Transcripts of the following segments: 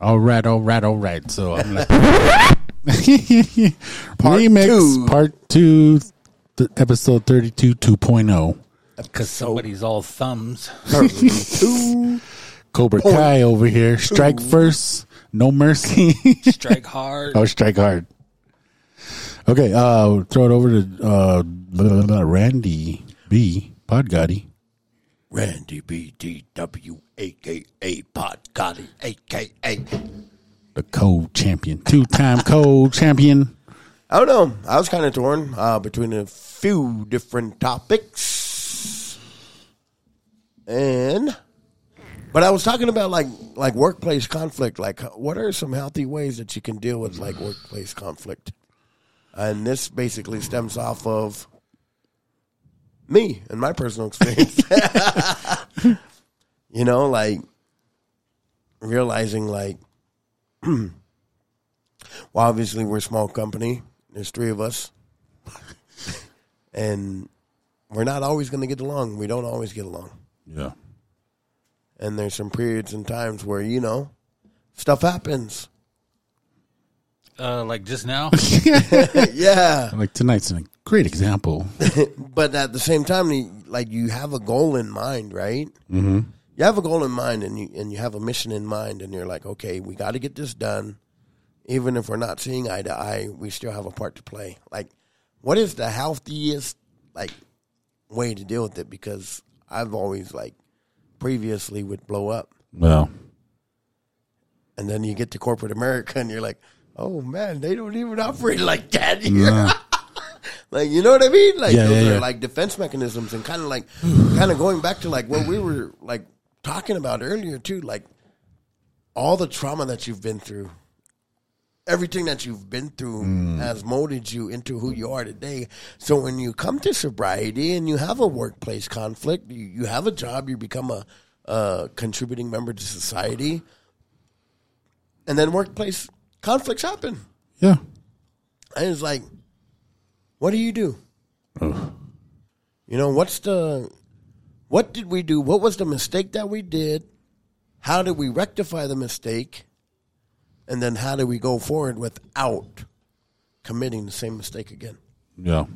All right, all right, all right. So I'm like, Part remix two. part two, th- episode 32 2.0. Because somebody's all thumbs. Two. Cobra Kai over here. Strike first, no mercy. Strike hard. oh, strike hard. Okay, uh, throw it over to uh, blah, blah, blah, Randy B. Podgotti. Randy B D W aka Pod Gotti aka. the co-champion, two-time co-champion. I don't know. I was kind of torn uh, between a few different topics, and but I was talking about like like workplace conflict. Like, what are some healthy ways that you can deal with like workplace conflict? And this basically stems off of me and my personal experience. you know, like realizing like well, obviously we're a small company. There's three of us, and we're not always going to get along. We don't always get along, Yeah, and there's some periods and times where you know stuff happens. Uh, like just now. yeah, like tonight's a great example. but at the same time, like you have a goal in mind, right? Mm-hmm. You have a goal in mind, and you and you have a mission in mind, and you're like, okay, we got to get this done. Even if we're not seeing eye to eye, we still have a part to play. Like, what is the healthiest like way to deal with it? Because I've always like previously would blow up, Well, and then you get to corporate America, and you're like, oh man, they don't even operate like that here. nah. Like you know what I mean? Like Yeah, those yeah, are yeah. like defense mechanisms and kind of like kind of going back to like what we were like talking about earlier too, like all the trauma that you've been through. Everything that you've been through Mm. has molded you into who you are today. So when you come to sobriety and you have a workplace conflict, you, you have a job, you become a, a contributing member to society, and then workplace conflicts happen. yeah. And it's like, what do you do? You know, what's the, what did we do? What was the mistake that we did? How did we rectify the mistake? And then how do we go forward without committing the same mistake again? Yeah.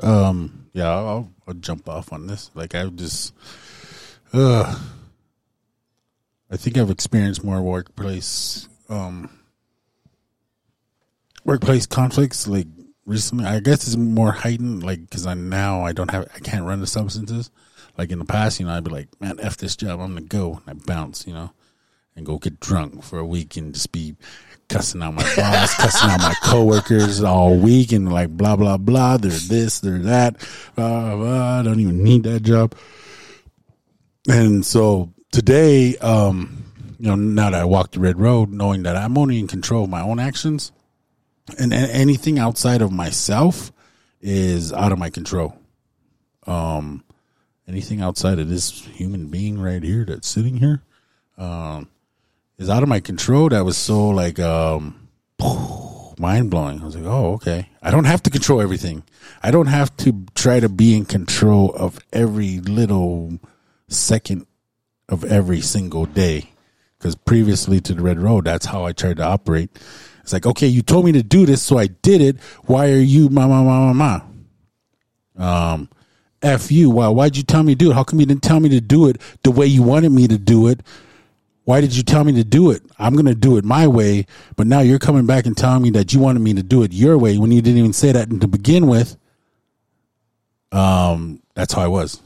Um. Yeah. I'll, I'll jump off on this. Like I just, uh, I think I've experienced more workplace, um, workplace conflicts like recently. I guess it's more heightened, like because I now I don't have I can't run the substances. Like in the past, you know, I'd be like, man, f this job, I'm gonna go, and I bounce, you know, and go get drunk for a week and just be cussing out my boss, cussing out my coworkers all week, and like blah blah blah. They're this, they're that. Blah, blah, I don't even need that job. And so today, um, you know, now that I walk the red road, knowing that I'm only in control of my own actions, and a- anything outside of myself is out of my control. Um, anything outside of this human being right here that's sitting here, um, is out of my control. That was so like um, mind blowing. I was like, oh, okay. I don't have to control everything. I don't have to try to be in control of every little second of every single day. Because previously to the red road, that's how I tried to operate. It's like, okay, you told me to do this, so I did it. Why are you ma ma ma ma ma? Um, f you. Why? Why'd you tell me to do it? How come you didn't tell me to do it the way you wanted me to do it? Why did you tell me to do it? I'm going to do it my way, but now you're coming back and telling me that you wanted me to do it your way when you didn't even say that to begin with. Um, that's how I was.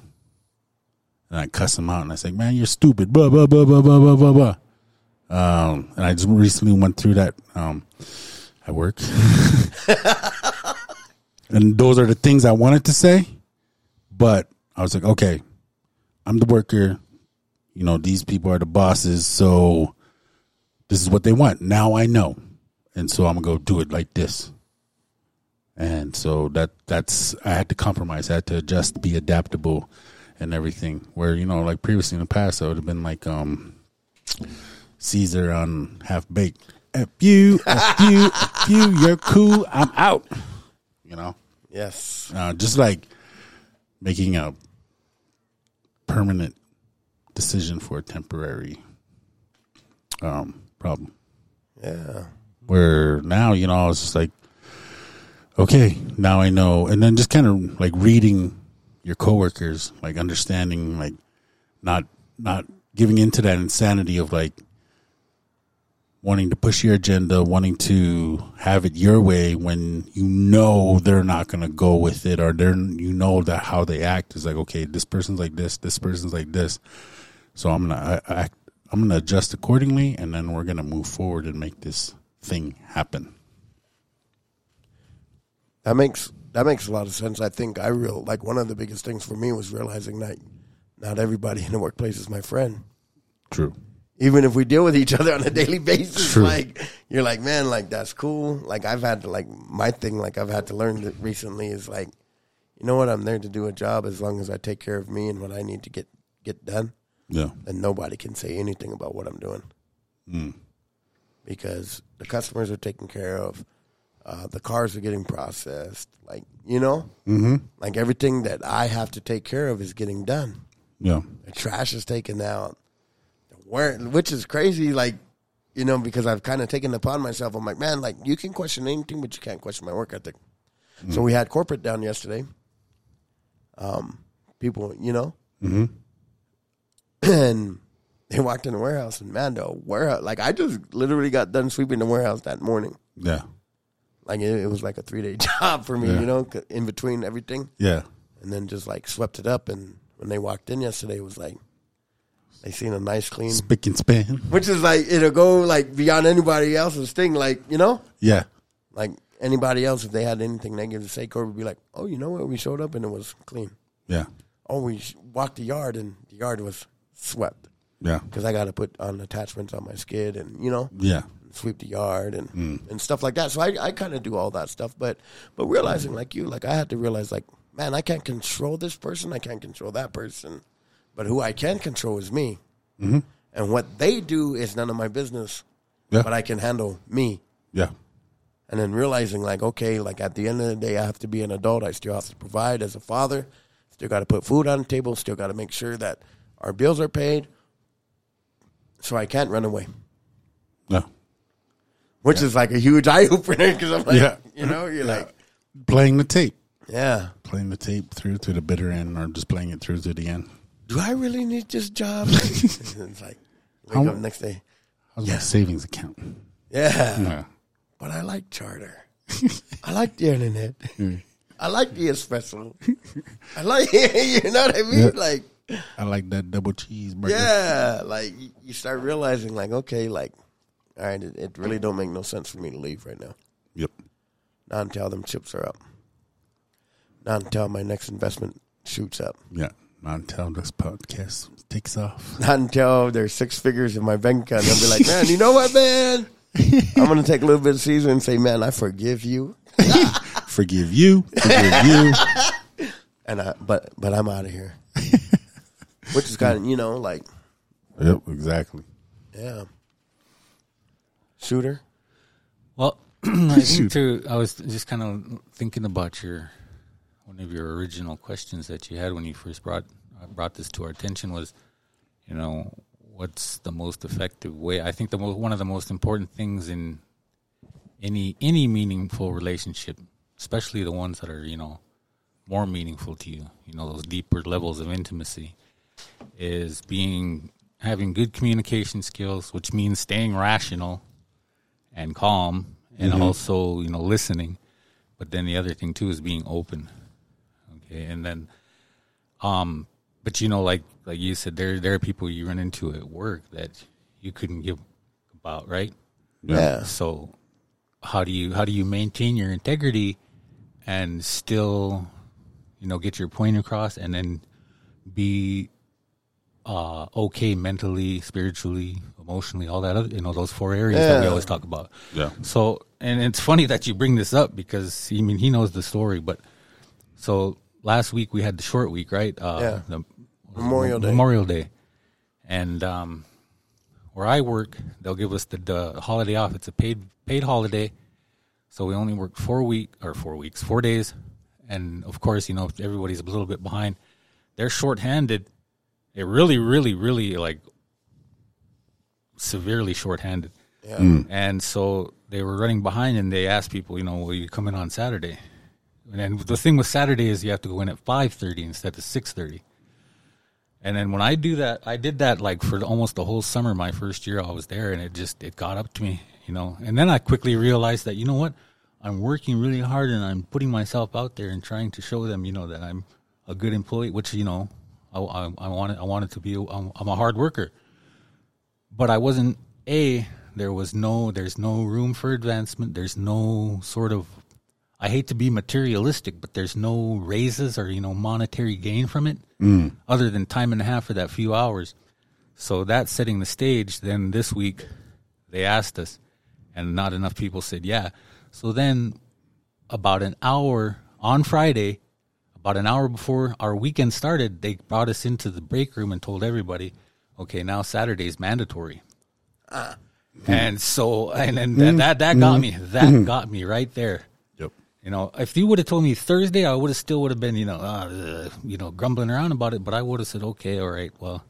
And I cuss him out and I say, man, you're stupid. Blah, blah, blah, blah, blah, blah, blah, blah. Um, and I just recently went through that, um, at work. and those are the things I wanted to say, but I was like, okay, I'm the worker. You know, these people are the bosses. So this is what they want. Now I know. And so I'm to go do it like this. And so that that's I had to compromise. I had to adjust, be adaptable, and everything. Where you know, like previously in the past, I would have been like um, Caesar on half baked. F you, F you, F you. You're cool. I'm out. You know, Yes. uh, just like making a permanent decision for a temporary um, problem. Yeah. Where now, you know, I was just like, okay, now I know. And then just kind of like reading your coworkers, like understanding, like not not giving into that insanity of like wanting to push your agenda, wanting to have it your way when you know they're not going to go with it, or they're you know that how they act is like, okay, this person's like this, this person's like this, so I'm gonna I, act, I'm gonna adjust accordingly, and then we're gonna move forward and make this thing happen. That makes that makes a lot of sense. I think I real like one of the biggest things for me was realizing that not everybody in the workplace is my friend. True. Even if we deal with each other on a daily basis, True. like you're like, man, like that's cool. Like I've had to like my thing, like I've had to learn that recently is like, you know what, I'm there to do a job as long as I take care of me and what I need to get get done. Yeah. Then nobody can say anything about what I'm doing Mm. because the customers are taken care of. Uh, the cars are getting processed. Like, you know, Mm-hmm. like everything that I have to take care of is getting done. Yeah. The trash is taken out. Which is crazy, like, you know, because I've kind of taken upon myself. I'm like, man, like, you can question anything, but you can't question my work ethic. So we had corporate down yesterday. Um, people, you know, Mm-hmm. and they walked in the warehouse, and man, the warehouse, like, I just literally got done sweeping the warehouse that morning. Yeah. Like, it, it was like a three day job for me, Yeah. you know, in between everything. Yeah. and then just like swept it up. And when they walked in yesterday, it was like they seen a nice clean, Spick and span. which is like it'll go like beyond anybody else's thing. Like you know, Yeah. like anybody else, if they had anything negative to say, Corey would be like, "Oh, you know what? We showed up and it was clean. Yeah. Oh, we walked the yard and the yard was swept Yeah. because I got to put on attachments on my skid and you know." Yeah. sweep the yard and mm. and stuff like that. So I, I kind of do all that stuff, but but realizing like you, like I had to realize like, man, I can't control this person, I can't control that person, but who I can control is me, mm-hmm. and what they do is none of my business. Yeah. But I can handle me, Yeah. and then realizing like, okay, like at the end of the day, I have to be an adult. I still have to provide as a father. Still got to put food on the table. Still got to make sure that our bills are paid. So I can't run away No. which is like a huge eye opener because I'm like, Yeah. you know, you're like, Playing the tape. yeah, Playing the tape through to the bitter end or just playing it through to the end. Do I really need this job? it's like, wake How- up next day, How's my savings account? yeah, Yeah. but I like charter. I like the internet. Mm. I like the espresso. I like, you know what I mean? Yeah. Like, I like that double cheeseburger. yeah, like you- you start realizing, like, okay, like, all right, it, it really don't make no sense for me to leave right now. Yep. Not until them chips are up. Not until my next investment shoots up. Yeah. Not until this podcast takes off. not until there's six figures in my bank account. I'll be like, man, you know what, man? I'm gonna take a little bit of season and say, man, I forgive you, Forgive you. Forgive you. and I, but but I'm out of here. Which is kind of you know like Yep. Exactly. yeah, shooter. Well, I think too. I was just kind of thinking about your one of your original questions that you had when you first brought uh, brought this to our attention was, you know, what's the most effective way? I think the mo- one of the most important things in any any meaningful relationship, especially the ones that are you know more meaningful to you, you know, those deeper levels of intimacy, is being having good communication skills, which means staying rational and calm and also you know listening. But then the other thing too is being open and then um but you know like like you said there there are people you run into at work that you couldn't give about right? Yeah, so how do you how do you maintain your integrity and still you know get your point across and then be uh okay mentally spiritually emotionally all that other you know those four areas that we always talk about? Yeah. so and it's funny that you bring this up because I mean he knows the story but so last week we had the short week right uh Yeah. the Memorial Day. Memorial Day and um where I work, they'll give us the, the holiday off. It's a paid paid holiday, so we only work four week or four weeks, four days, and of course, you know everybody's a little bit behind. They're shorthanded. It really, really, really like severely shorthanded. Yeah. And so they were running behind, and they asked people, you know, will you come in on Saturday? And then the thing with Saturday is you have to go in at five thirty instead of six thirty. And then when I do that, I did that like for almost the whole summer. My first year I was there, and it just it got up to me, you know. And then I quickly realized that you know what, I'm working really hard, and I'm putting myself out there and trying to show them, you know, that I'm a good employee. Which you know, I I, I wanted I wanted to be. I'm a hard worker, but I wasn't a. There was no. There's no room for advancement. There's no sort of. I hate to be materialistic, but there's no raises or you know monetary gain from it, mm. other than time and a half for that few hours. So that's setting the stage. Then this week, they asked us, and not enough people said yeah. So then, about an hour on Friday, about an hour before our weekend started, they brought us into the break room and told everybody, okay, now Saturday's mandatory. Uh. And so, and, and that, mm-hmm. that, that got mm-hmm. me. That mm-hmm. got me right there. Yep. You know, if you would have told me Thursday, I would have still would have been, you know, uh, you know, grumbling around about it. But I would have said, okay, all right, well,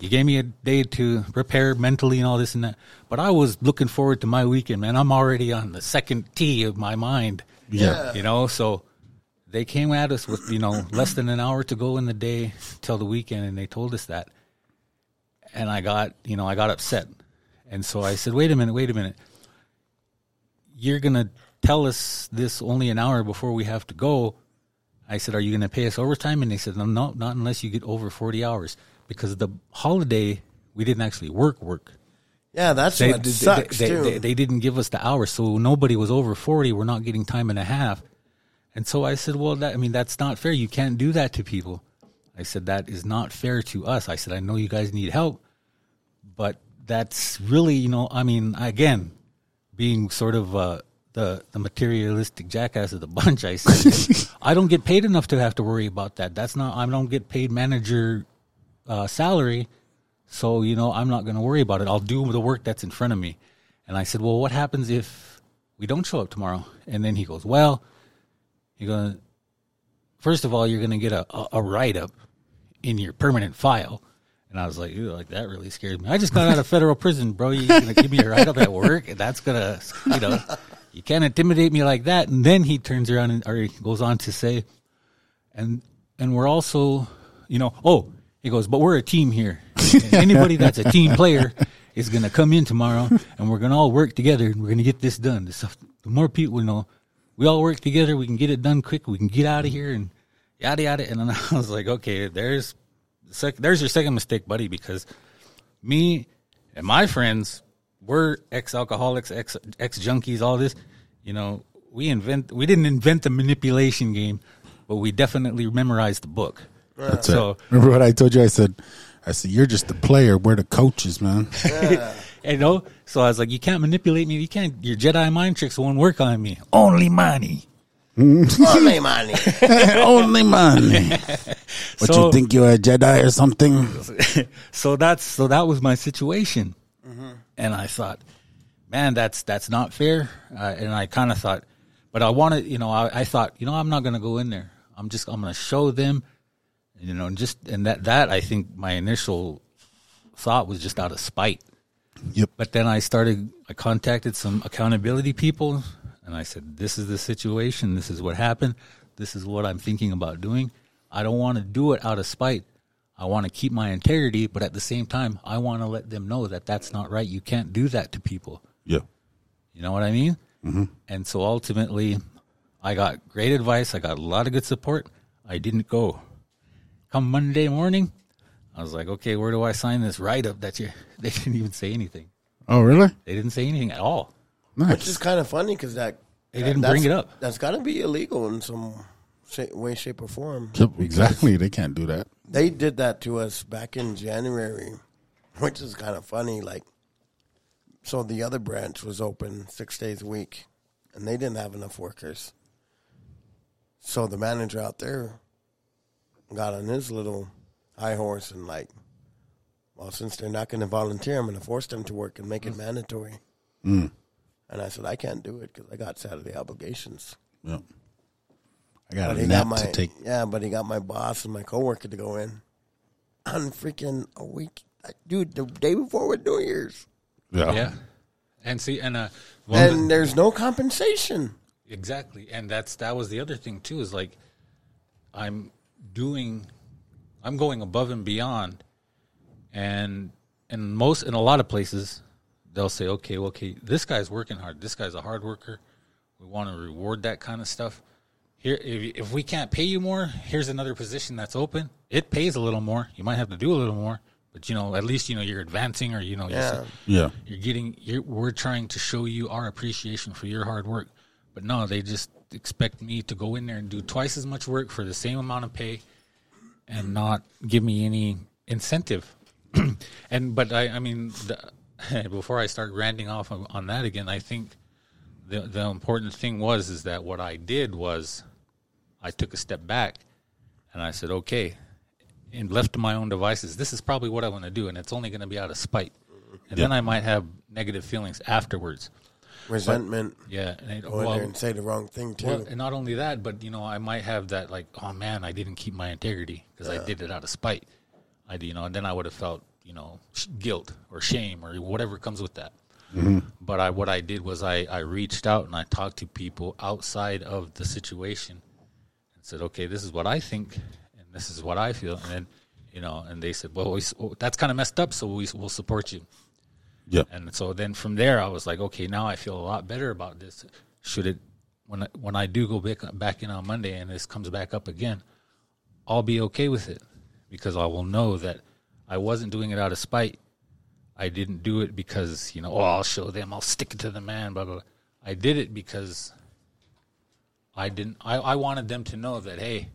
you gave me a day to prepare mentally and all this and that. But I was looking forward to my weekend, man. I'm already on the second tee of my mind. Yeah. You know, so they came at us with, you know, less than an hour to go in the day till the weekend, and they told us that. And I got, you know, I got upset. And so I said, wait a minute, wait a minute. You're going to tell us this only an hour before we have to go. I said, are you going to pay us overtime? And they said, no, no, not unless you get over 40 hours. Because the holiday, we didn't actually work, work. Yeah, that's They, what they, sucks they, too. they- they didn't give us the hours, so nobody was over 40. We're not getting time and a half. And so I said, well, that, I mean, that's not fair. You can't do that to people. I said, that is not fair to us. I said, I know you guys need help, but that's really, you know, I mean, again, being sort of uh, the the materialistic jackass of the bunch, I said, I don't get paid enough to have to worry about that. That's not, I don't get paid manager uh, salary. So, you know, I'm not going to worry about it. I'll do the work that's in front of me. And I said, well, what happens if we don't show up tomorrow? And then he goes, well, you're going to, first of all, you're going to get a, a, a write up in your permanent file. And I was like, Ew, like that really scared me. I just got out of federal prison, bro. You're going to give me a write up at work? And that's going to, you know, you can't intimidate me like that. And then he turns around and, or he goes on to say, and, and we're also, you know, oh, he goes, but we're a team here. Anybody that's a team player is going to come in tomorrow and we're going to all work together and we're going to get this done. The, stuff, the more people, you know, we all work together, we can get it done quick, we can get out of here and yada yada. And then I was like, okay, there's sec- there's your second mistake, buddy, because me and my friends we're ex alcoholics, ex ex junkies, all this. You know, we invent we didn't invent the manipulation game, but we definitely memorized the book. That's so it. Remember what I told you? I said, I said, you're just the player. We're the coaches, man. you know, so I was like, you can't manipulate me. You can't. Your Jedi mind tricks won't work on me. Only money. Only money. Only money. What So- you think you're a Jedi or something? so that's so that was my situation, mm-hmm. And I thought, man, that's that's not fair. Uh, and I kind of thought, but I wanted, you know, I, I thought, you know, I'm not going to go in there. I'm just I'm going to show them, you know, and just and that that I think my initial thought was just out of spite. Yep. But then I started, I contacted some accountability people and I said, this is the situation. This is what happened. This is what I'm thinking about doing. I don't want to do it out of spite. I want to keep my integrity, but at the same time, I want to let them know that that's not right. You can't do that to people. Yeah. You know what I mean? Mm-hmm. And so ultimately, I got great advice. I got a lot of good support. I didn't go. Come Monday morning, I was like, okay, where do I sign this write up that you? They didn't even say anything. Oh, really? They didn't say anything at all. Nice. Which is kind of funny because that They didn't bring it up. That's got to be illegal in some sha- way, shape, or form. Yep, exactly. They can't do that. They did that to us back in January, which is kind of funny. Like, so the other branch was open six days a week, and they didn't have enough workers. So the manager out there got on his little high horse and like, well, since they're not going to volunteer, I'm going to force them to work and make it mandatory. Mm. And I said, I can't do it because I got Saturday obligations. Yep. I got But a nap got my to take. yeah, but he got my boss and my coworker to go in on freaking a week, dude. The day before with New Year's, Yeah. Yeah. And see, and uh, well, and there's no compensation. Exactly, and that's that was the other thing too. Is like I'm doing, I'm going above and beyond, and in most in a lot of places, they'll say, okay, well, okay, this guy's working hard. This guy's a hard worker. We want to reward that kind of stuff. Here, if if we can't pay you more, here's another position that's open. It pays a little more. You might have to do a little more, but you know, at least you know you're advancing, or you know, you're, Yeah. Yeah. you're getting you're, we're trying to show you our appreciation for your hard work but no they just expect me to go in there and do twice as much work for the same amount of pay and not give me any incentive and but i i mean the, before i start ranting off on, on that again i think the the important thing was is that what i did was i took a step back and i said okay and left to my own devices, this is probably what I want to do, and it's only going to be out of spite. And then I might have negative feelings afterwards. Resentment. Yeah, and it, Go in well, there and say the wrong thing too. well, and not only that, but you know, I might have that like, oh man, I didn't keep my integrity because I did it out of spite. I, you know, and then I would have felt, you know, sh- guilt or shame or whatever comes with that. Mm-hmm. But I, what I did was I, I reached out and I talked to people outside of the situation and said, okay, this is what I think and this is what I feel. And then, you know, and they said, well, we, well that's kind of messed up, so we will support you. Yeah. And so then from there, I was like, okay, now I feel a lot better about this. Should it when I, when I do go back back in on Monday and this comes back up again, I'll be okay with it because I will know that I wasn't doing it out of spite. I didn't do it because you know, oh, I'll show them, I'll stick it to the man, blah blah. blah. I did it because I didn't. I, I wanted them to know that hey,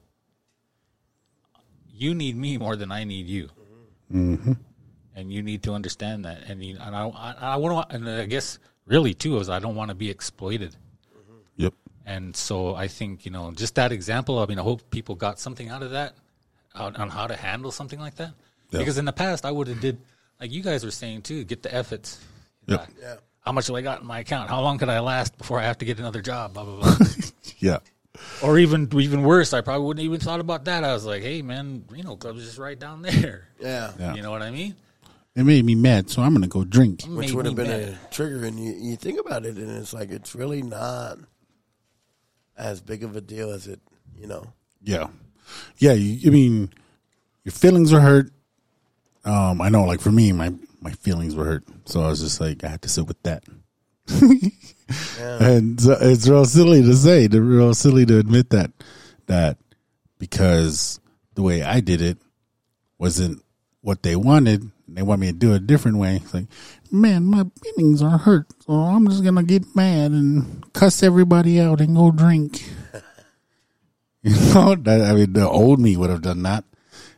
you need me more than I need you mm-hmm. and you need to understand that. And you, and I, I, I want to, and I guess really too is I don't want to be exploited. Mm-hmm. Yep. And so I think you know just that example. I mean, I hope people got something out of that on, on how to handle something like that. Yeah. Because in the past, I would have did like you guys were saying too. Get the efforts. Yep. Yeah. How much do I got in my account? How long could I last before I have to get another job? Blah blah blah. Yeah. or even even worse, I probably wouldn't even thought about that. I was like, hey man, Reno Club's just right down there. Yeah. Yeah. You know what I mean? It made me mad, so I'm gonna go drink. Which would have been mad. a trigger, and you, you think about it, and it's like it's really not as big of a deal as it, you know. Yeah. Yeah. You, I mean, your feelings are hurt. Um, I know, like for me, my my feelings were hurt, so I was just like, I had to sit with that. And so it's real silly to say, real silly to admit that that because the way I did it wasn't what they wanted. They want me to do it a different way. It's like, man, my feelings are hurt, so I'm just gonna get mad and cuss everybody out and go drink. You know, that, I mean, the old me would have done that,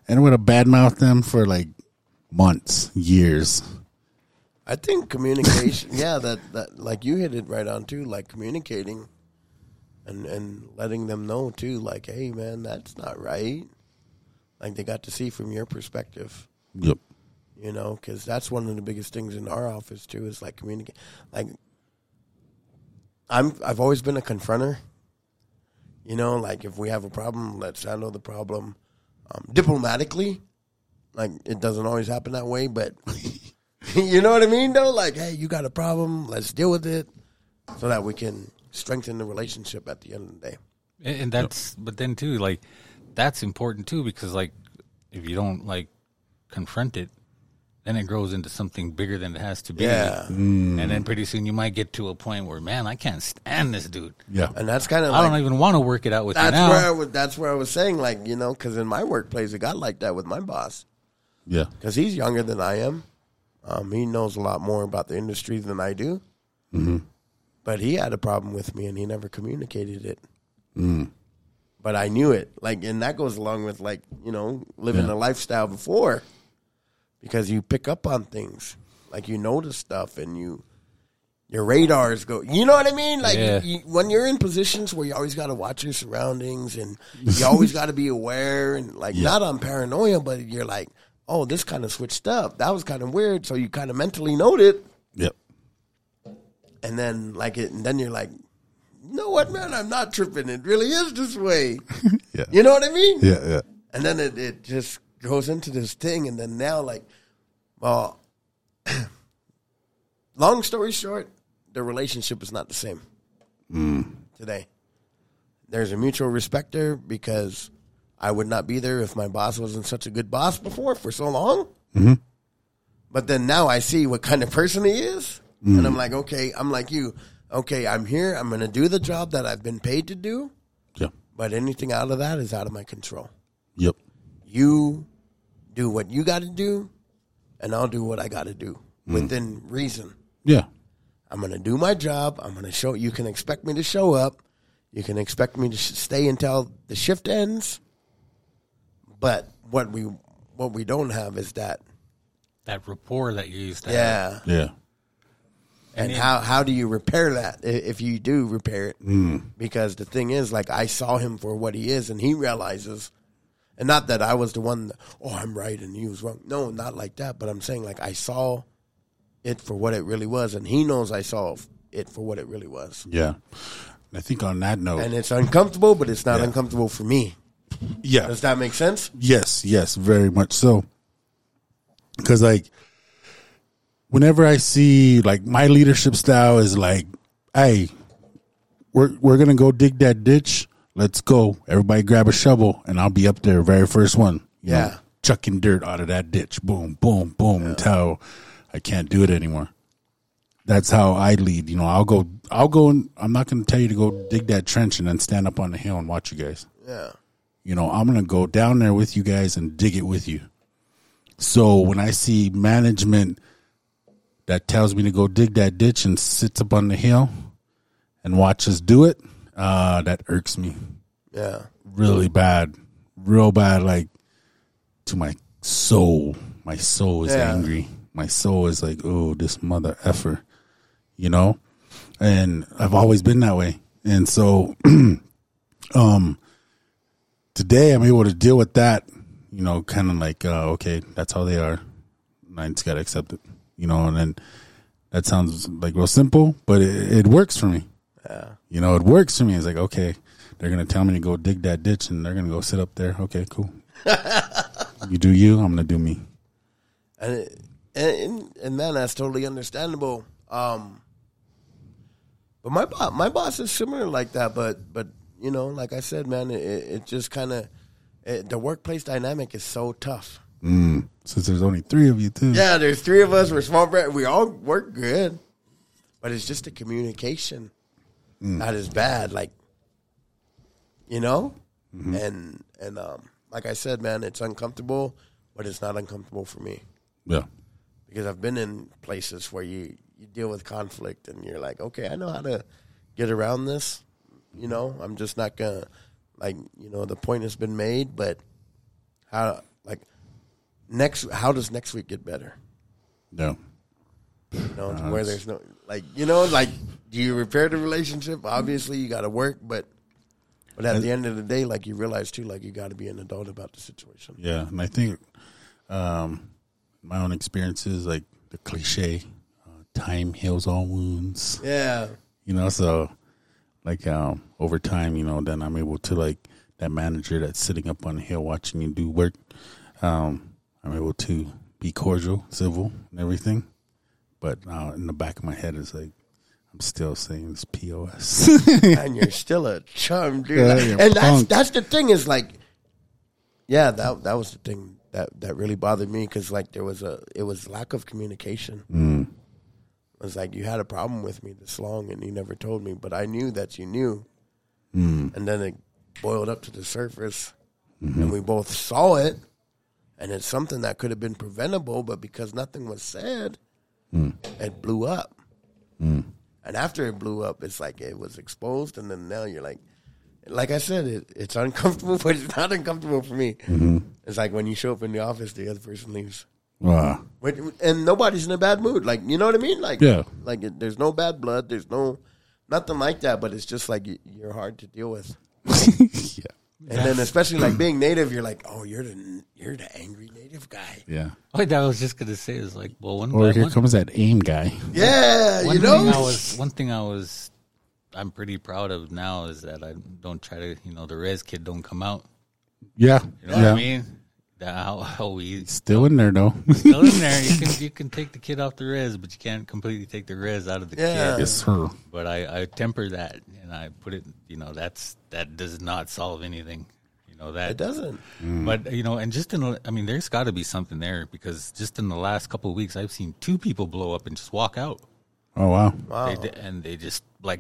and would have badmouthed them for like months, years. I think communication, yeah, that, that like you hit it right on too, like communicating and and letting them know too, like, hey man, that's not right. Like they got to see from your perspective, Yep. you know, because that's one of the biggest things in our office too is like communicate. Like, I'm I've always been a confronter. You know, like if we have a problem, let's handle the problem um, diplomatically. Like it doesn't always happen that way, but you know what I mean, though. Like, hey, you got a problem, let's deal with it, so that we can strengthen the relationship at the end of the day. And and that's, but then too, like, that's important too because, like, if you don't like confront it, then it grows into something bigger than it has to be. Yeah. Mm. And then pretty soon you might get to a point where, man, I can't stand this dude. Yeah. And that's kind of I like don't even want to work it out with you that's now. where I was, that's where I was saying, like, you know, because in my workplace it got like that with my boss. Yeah. because he's younger than I am. Um, he knows a lot more about the industry than I do. But he had a problem with me, and he never communicated it. But I knew it, like, and that goes along with like you know living Yeah. a lifestyle before, because you pick up on things, like you notice stuff, and you your radars go. You know what I mean? Like Yeah. you, when you're in positions where you always got to watch your surroundings, and you always got to be aware, and like not on paranoia, but you're like, oh, this kind of switched up. That was kind of weird. So you kind of mentally note it, Yep. and then like it, and then you're like, you know what, man? I'm not tripping. It really is this way. Yeah. You know what I mean? Yeah. Yeah. And then it, it just goes into this thing, and then now like, well, long story short, the relationship is not the same mm. today. There's a mutual respect there because I would not be there if my boss wasn't such a good boss before for so long. Mm-hmm. But then now I see what kind of person he is, and mm-hmm. I'm like, okay, I'm like you. Okay, I'm here. I'm going to do the job that I've been paid to do, Yeah. but anything out of that is out of my control. Yep. You do what you got to do, and I'll do what I got to do mm. within reason. Yeah. I'm going to do my job. I'm going to show. You can expect me to show up. You can expect me to sh- stay until the shift ends. But what we what we don't have is that. That rapport that you used to have. Yeah. Yeah. And how how do you repair that if you do repair it? Mm. Because the thing is, like I saw him for what he is, and he realizes, and not that I was the one. That, oh, I'm right and he was wrong. No, not like that. But I'm saying like I saw it for what it really was, and he knows I saw it for what it really was. Yeah. I think on that note, And it's uncomfortable, but it's not Yeah. uncomfortable for me. Yeah. Does that make sense? Yes, yes, very much so. Because like, whenever I see like my leadership style is like, hey, we're we're gonna go dig that ditch. Let's go. Everybody grab a shovel, and I'll be up there, very first one. you know, Yeah. chucking dirt out of that ditch. Boom, boom, boom, until I can't do it anymore. That's how I lead. You know, I'll go. I'll go. And I'm not going to tell you to go dig that trench and then stand up on the hill and watch you guys Yeah. You know, I'm going to go down there with you guys and dig it with you. So when I see management that tells me to go dig that ditch and sits up on the hill and watch us do it, uh, that irks me Yeah. really bad, real bad, like to my soul. My soul is Yeah. angry. My soul is like, oh, this mother effer, you know? And I've always been that way. And so, um, today I'm able to deal with that, you know, kind of like, uh, okay, that's how they are. And I just got to accept it, you know, and then that sounds like real simple, but it, it works for me. Yeah. You know, it works for me. It's like, okay, they're going to tell me to go dig that ditch and they're going to go sit up there. Okay, cool. you do you, I'm going to do me. And, it, and and man, that's totally understandable. Um, but my boss, my boss is similar like that. But but you know, like I said, man, it, it just kind of the workplace dynamic is so tough. Mm. Since there's only three of you, too. Yeah, there's three of us. We're small. brand. We all work good, but it's just the communication that is bad. Like, you know, and and um, like I said, man, it's uncomfortable, but it's not uncomfortable for me Yeah. because I've been in places where you you deal with conflict and you're like, okay, I know how to get around this. You know, I'm just not gonna like you know the point has been made, but how like next how does next week get better? No. You know, to where there's no like you know like do you repair the relationship? Obviously, you got to work, but but at the end of the day, like you realize too, like you got to be an adult about the situation. Yeah. And I think um, my own experiences, like the cliche, uh, time heals all wounds. Yeah, you know so like um over time you know then i'm able to like that manager that's sitting up on the hill watching you do work um i'm able to be cordial civil and everything but uh, in the back of my head is like i'm still saying it's pos and you're still a chum, dude. Yeah, Like- and that's punk. that's the thing is like, yeah, that that was the thing that that really bothered me because like there was a it was lack of communication. mm. Was like you had a problem with me this long and you never told me, but I knew that you knew, Mm. and then it boiled up to the surface, Mm-hmm. and we both saw it, and it's something that could have been preventable, but because nothing was said, Mm. it blew up. And after it blew up, it's like it was exposed, and then now you're like, like I said, it, it's uncomfortable, but it's not uncomfortable for me. Mm-hmm. It's like when you show up in the office, the other person leaves, wow. But- and nobody's in a bad mood. Like you know what I mean? Like Yeah. like it, there's no bad blood. There's no nothing like that. But it's just like you, you're hard to deal with. yeah And then especially like being native, you're like, oh, you're the you're the angry native guy. yeah oh, What I was just gonna say is like, well, one, or one, here comes that aim guy Yeah, one you thing I know. was one thing I was I'm pretty proud of now is that I don't try to you know the res kid don't come out. yeah You know yeah what I mean? That how, how we Still in there though. still in there. You can you can take the kid off the res, but you can't completely take the res out of the Yeah. kid. yes, sir. But I, I temper that and I put it. You know, that's that does not solve anything. You know that It doesn't. But you know, and just in, I mean, there's got to be something there because just in the last couple of weeks, I've seen two people blow up and just walk out. Oh wow. Wow. They, and they just like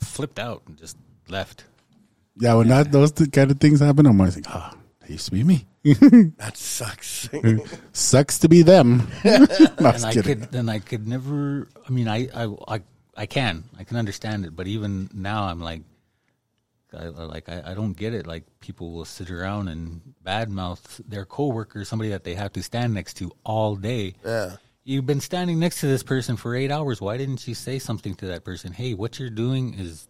flipped out and just left. Yeah, when that those kind of things happen, I'm always like, ah, that used to be me. That sucks. Sucks to be them. no, and I kidding. could, and I could never. I mean, I, I, I, I can, I can understand it, but even now, I'm like, I, I- like, I, I don't get it. Like, people will sit around and badmouth their coworker, somebody that they have to stand next to all day. yeah. You've been standing next to this person for eight hours. Why didn't you say something to that person? Hey, what you're doing is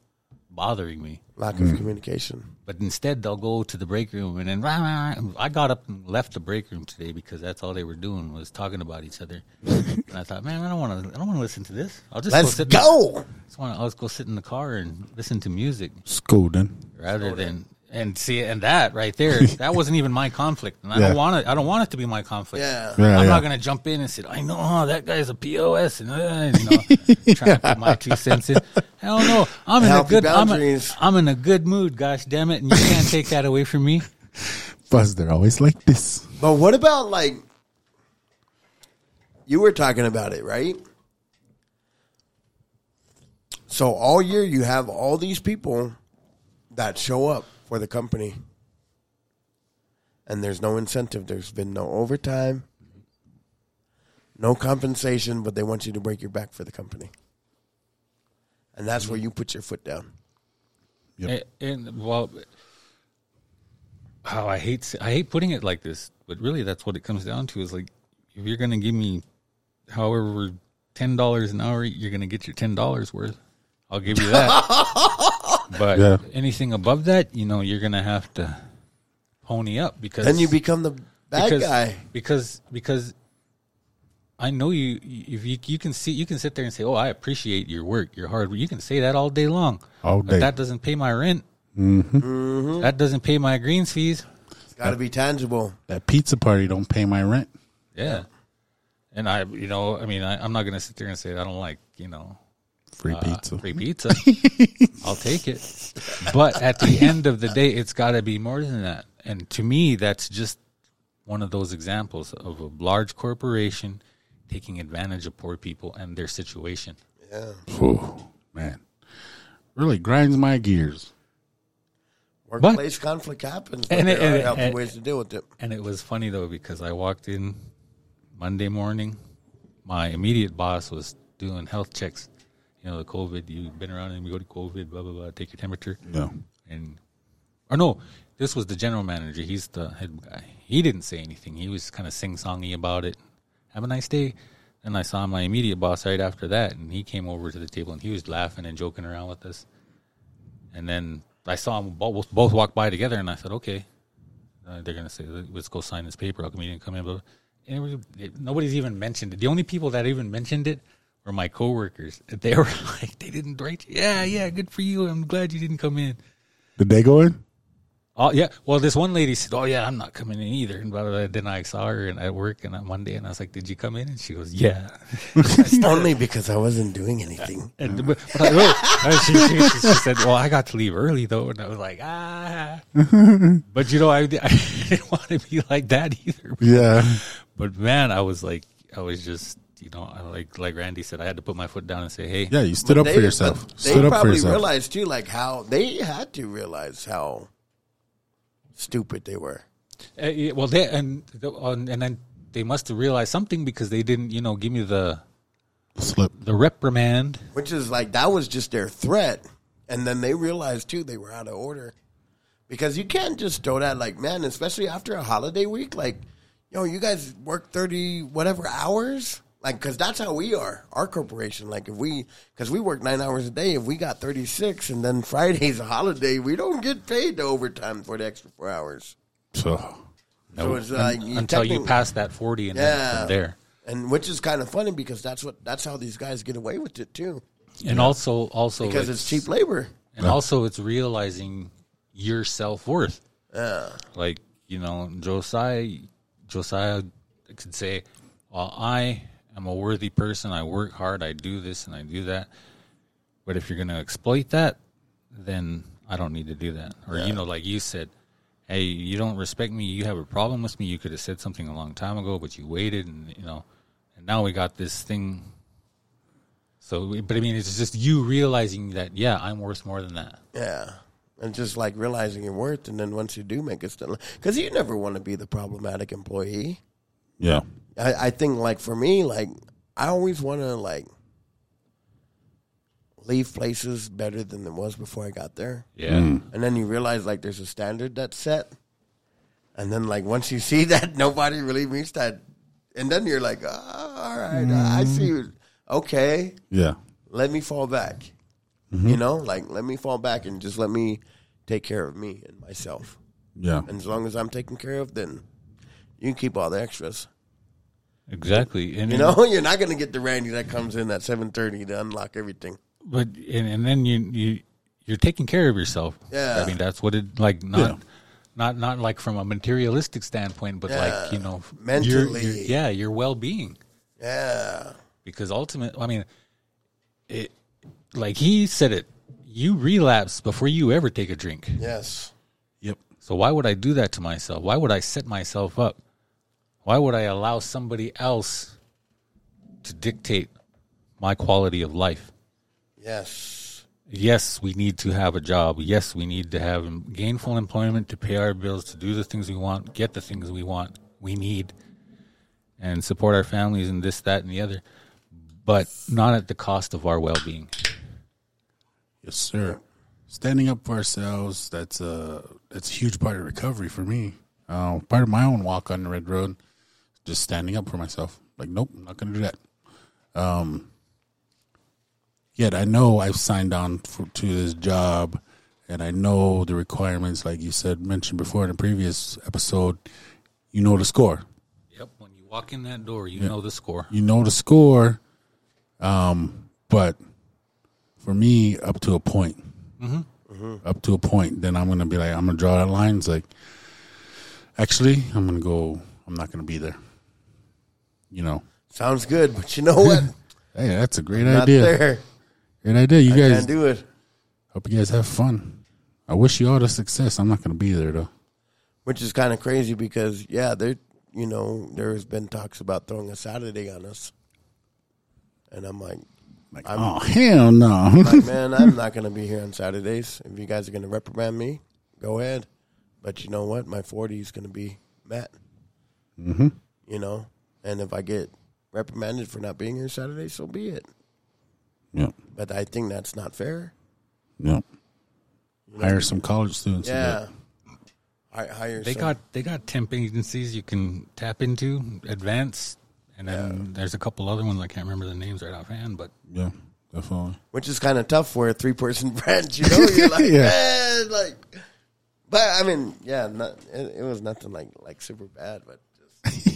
bothering me. Lack of mm. communication. But instead, they'll go to the break room and then rah, rah, rah. I got up and left the break room today because that's all they were doing was talking about each other. and I thought, man, I don't want to. I don't want to listen to this. I'll just Let's sit. go. I just want to. I'll just go sit in the car and listen to music Scolding. rather than and see and that right there. that wasn't even my conflict, and I Yeah. don't want it. I don't want it to be my conflict. Yeah. Yeah, I'm yeah. not going to jump in and say, I know huh, that guy's a POS, and uh, you know, trying to put my two cents in. Hell no, I'm in Healthy a good. I'm, a, boundaries. I'm in a good mood. Gosh damn it, and you can't take that away from me. Buzz, they're always like this. But what about like you were talking about it, right? So all year you have all these people that show up for the company. And there's no incentive. There's been no overtime, no compensation, but they want you to break your back for the company. And that's where you put your foot down. Yep. And, and well, how I hate I hate putting it like this, but really that's what it comes down to is like if you're going to give me however ten dollars an hour, you're going to get your ten dollars worth. I'll give you that. but Yeah. anything above that, you know, you're going to have to pony up because Then you become the bad because, guy. because because I know you. If you you can see, you can sit there and say, "Oh, I appreciate your work, your hard work." You can say that all day long. All But day. that doesn't pay my rent. Mm-hmm. That doesn't pay my greens fees. It's got to be tangible. That pizza party don't pay my rent. Yeah. And I, you know, I mean, I, I'm not going to sit there and say I don't like, you know, Free uh, pizza. free pizza. I'll take it. But at the end of the day, it's got to be more than that. And to me, that's just one of those examples of a large corporation taking advantage of poor people and their situation. Yeah. Oh man, really grinds my gears. Workplace conflict happens, but And there it- are and- healthy and- ways to deal with it. And it was funny though because I walked in Monday morning. My immediate boss was doing health checks. You know, the COVID. You've been around and we go to COVID. Blah blah blah. Take your temperature. No, And or no, this was the general manager. He's the head guy. He didn't say anything. He was kind of sing songy about it. Have a nice day. Then I saw my immediate boss right after that, and he came over to the table and he was laughing and joking around with us. And then I saw them both, both walk by together, and I said, "Okay, uh, they're gonna say let's go sign this paper. How come you didn't come in?" But and it it, nobody's even mentioned it. The only people that even mentioned it were my coworkers. They were like, "They didn't write. You. Yeah, yeah, good for you. I'm glad you didn't come in." did they go in? Oh yeah. Well, this one lady said, "Oh yeah, I'm not coming in either." And blah, blah, blah. then I saw her and at work and on Monday, and I was like, "Did you come in?" And she goes, "Yeah." Only because I wasn't doing anything. And but, but I, she, she, she, she said, "Well, I got to leave early though," and I was like, "Ah." but you know, I, I didn't want to be like that either. Yeah, But man, I was like, I was just, you know, like like Randy said, I had to put my foot down and say, "Hey, yeah. You stood up They- for yourself. They Stood up for probably yourself. realized too, like how they had to realize how stupid they were. Uh, yeah, well, they and and then they must have realized something because they didn't, you know, give me the Slip. the reprimand." Which is like that was just their threat, and then they realized too they were out of order because you can't just throw that like man, especially after a holiday week. Like, yo, you guys work thirty whatever hours. Like, because that's how we are, our corporation. Like, if we, because we work nine hours a day, if we got 36 and then Friday's a holiday, we don't get paid the overtime for the extra four hours. So So it's like you until you pass that forty, and then Yeah. from there. and which is kind of funny because that's what that's how these guys get away with it too, And also, also because it's cheap labor. and also it's realizing your self worth. Yeah, Like you know, Josiah, Josiah could say, well, I am a worthy person. I work hard. I do this and I do that. But if you're going to exploit that, then I don't need to do that. Or, you know, like you said, hey, you don't respect me. You have a problem with me. You could have said something a long time ago, but you waited and, you know, and now we got this thing. So, but I mean, it's just you realizing that, yeah, I'm worth more than that. Yeah. And just like realizing your worth, and then once you do make it, still because you never want to be the problematic employee. Yeah. I, I think like for me, like I always want to like leave places better than it was before I got there. Yeah. Mm. And then you realize like there's a standard that's set. And then like once you see that nobody really meets that and then you're like, oh, all right, I mm. see you. Okay, Yeah. let me fall back. Mm-hmm. You know, like let me fall back and just let me take care of me and myself. Yeah. And as long as I'm taken care of, then you can keep all the extras. Exactly. And You know, you're not going to get the Randy that comes in at 7:30 to unlock everything. but and, and then you you you're taking care of yourself. Yeah. I mean that's what it like not Yeah. not not like from a materialistic standpoint, but like you know your- Mentally. your- yeah, your well being. Yeah. Because ultimately, I mean, it like he said it. You relapse before you ever take a drink. Yes. Yep. So why would I do that to myself? Why would I set myself up? Why would I allow somebody else to dictate my quality of life? Yes. yes, we need to have a job. Yes, we need to have gainful employment to pay our bills, to do the things we want, get the things we want, we need, and support our families and this, that, and the other, but not at the cost of our well being. Yes, sir. Standing up for ourselves, that's a that's a huge part of recovery for me. Uh, part of my own walk on the red road, just standing up for myself. Like, nope, I'm not going to do that. Um, yet I know I've signed on for, to this job, and I know the requirements, like you said, mentioned before in a previous episode. You know the score. Yep. When you walk in that door, you know the score. you know the score. Um, but for me, up to a point, up to a point, then I'm gonna be like, I'm gonna draw that line. It's like, actually, I'm gonna go. I'm not gonna be there. You know, Sounds good, but you know what? hey, that's a great Not idea. there. Great idea. You I guys, can't do it. hope you guys have fun. I wish you all the success. I'm not gonna be there though. Which is kind of crazy because yeah, there you know there's been talks about throwing a Saturday on us, and I'm like, Like, I'm- oh hell no. like man, I'm not going to be here on Saturdays. If you guys are going to reprimand me, go ahead. But you know what? My 40 is going to be met. mm-hmm. You know, and if I get reprimanded for not being here Saturday, so be it. Yep. But I think that's not fair. Yep. Hire some college students. Yeah. I hire. They some- got they got temp agencies you can tap into, advance, and then there's a couple other ones I can't remember the names right offhand, but Yeah, definitely. which is kind of tough for a three person branch. You know, you're like, Yeah. man, like. But I mean, yeah, not, it, it was nothing like like super bad, but just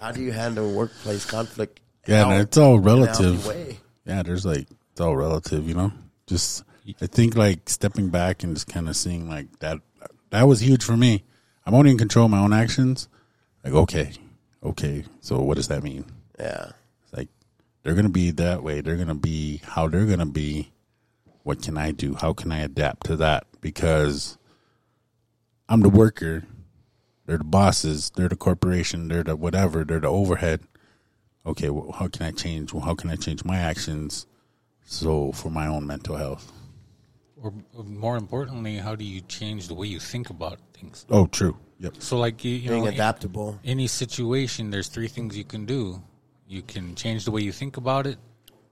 how do you handle workplace conflict? Yeah, no, it's all in a healthy relative. Yeah, there's like it's all relative, you know. Just I think like stepping back and just kind of seeing like that. That was huge for me. I'm only in control of my own actions. Like, okay, okay. So what does that mean? Yeah, It's like they're gonna be that way. They're gonna be how they're gonna be. What can I do? How can I adapt to that? Because I'm the worker. They're the bosses. They're the corporation. They're the whatever. They're the overhead. Okay, well, how can I change? Well, how can I change my actions? So for my own mental health. or more importantly, how do you change the way you think about things? Oh, true. Yep. So, like you, you being know, adaptable. any situation, there's three things you can do. You can change the way you think about it.